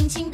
轻轻